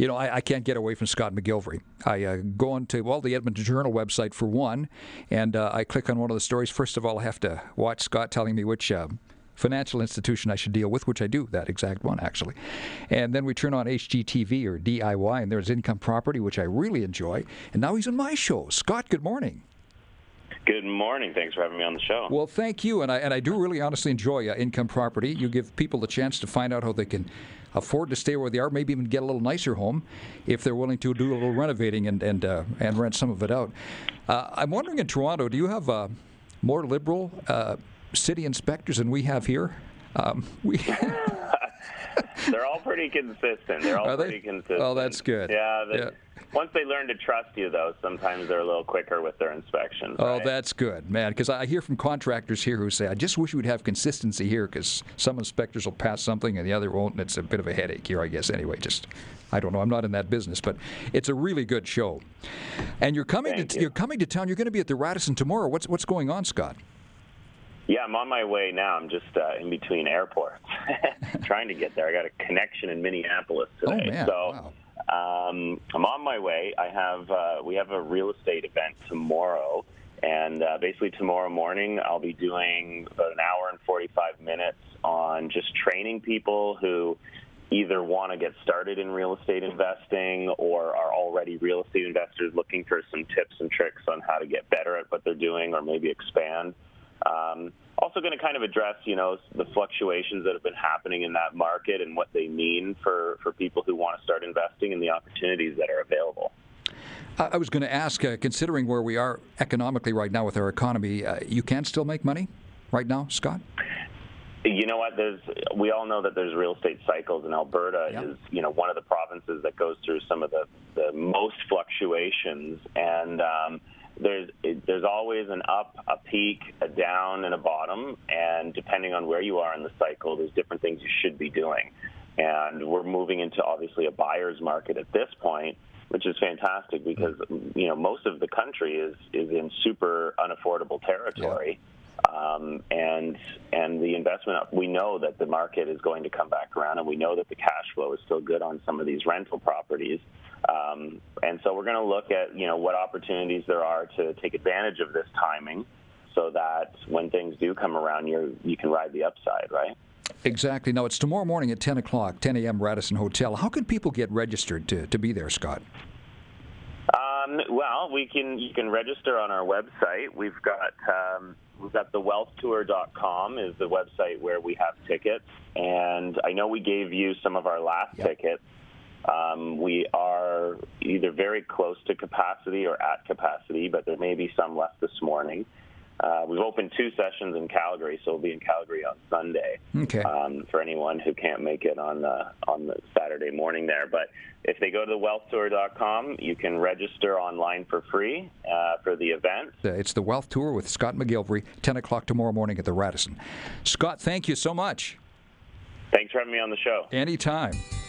you know, I, I, can't get away from Scott McGillivray. I uh, go onto well the Edmonton Journal website for one, and uh, I click on one of the stories. First of all, I have to watch Scott telling me which. Uh, financial institution I should deal with, which I do, that exact one actually. And then we turn on HGTV or DIY, and there's income property, which I really enjoy. And now he's on my show. Scott, good morning. Good morning. Thanks for having me on the show. Well, thank you, and I and I do really honestly enjoy uh, income property. You give people the chance to find out how they can afford to stay where they are, maybe even get a little nicer home if they're willing to do a little renovating and and uh, and rent some of it out. Uh, I'm wondering in Toronto, do you have uh, more liberal uh, city inspectors than we have here? Um, we. They're all pretty consistent. They're all Are pretty they? consistent. Oh, that's good. Yeah, yeah. Once they learn to trust you, though, sometimes they're a little quicker with their inspections. Oh, right? that's good, man. Because I hear from contractors here who say, "I just wish we'd have consistency here, because some inspectors will pass something and the other won't, and it's a bit of a headache here, I guess. Anyway, just I don't know. I'm not in that business, but it's a really good show. And you're coming Thank to you. you're coming to town. You're going to be at the Radisson tomorrow. What's what's going on, Scott? Yeah, I'm on my way now. I'm just uh, in between airports, trying to get there. I got a connection in Minneapolis today, Oh man! so wow. um, I'm on my way. I have uh, we have a real estate event tomorrow, and uh, basically tomorrow morning I'll be doing about an hour and 45 minutes on just training people who either want to get started in real estate investing or are already real estate investors looking for some tips and tricks on how to get better at what they're doing or maybe expand. Um, also going to kind of address, you know, the fluctuations that have been happening in that market and what they mean for, for people who want to start investing and the opportunities that are available. I was going to ask, uh, considering where we are economically right now with our economy, uh, you can still make money right now, Scott? You know what? There's we all know that there's real estate cycles, and Alberta Yeah. is you know one of the provinces that goes through some of the the most fluctuations, and um, there's there's always an up, a peak, a down, and a bottom, and depending on where you are in the cycle, there's different things you should be doing, and we're moving into obviously a buyer's market at this point. Which is fantastic because you know most of the country is is in super unaffordable territory, um, and and the investment we know that the market is going to come back around and we know that the cash flow is still good on some of these rental properties um, and so we're going to look at you know what opportunities there are to take advantage of this timing so that when things do come around you you can ride the upside right Exactly. Now, it's tomorrow morning at 10 o'clock, 10 a.m., Radisson Hotel. How can people get registered to, to be there, Scott? Um, well, we can you can register on our website. We've got um, we've got the wealthtour.com is the website where we have tickets, and I know we gave you some of our last Yep. tickets. Um, we are either very close to capacity or at capacity, but there may be some left this morning. Uh, we've opened two sessions in Calgary, so we'll be in Calgary on Sunday Okay. um, for anyone who can't make it on the on the Saturday morning there. But if they go to thewealthtour.com, you can register online for free uh, for the event. Uh, It's the Wealth Tour with Scott McGillivray, 10 o'clock tomorrow morning at the Radisson. Scott, thank you so much. Thanks for having me on the show. Anytime.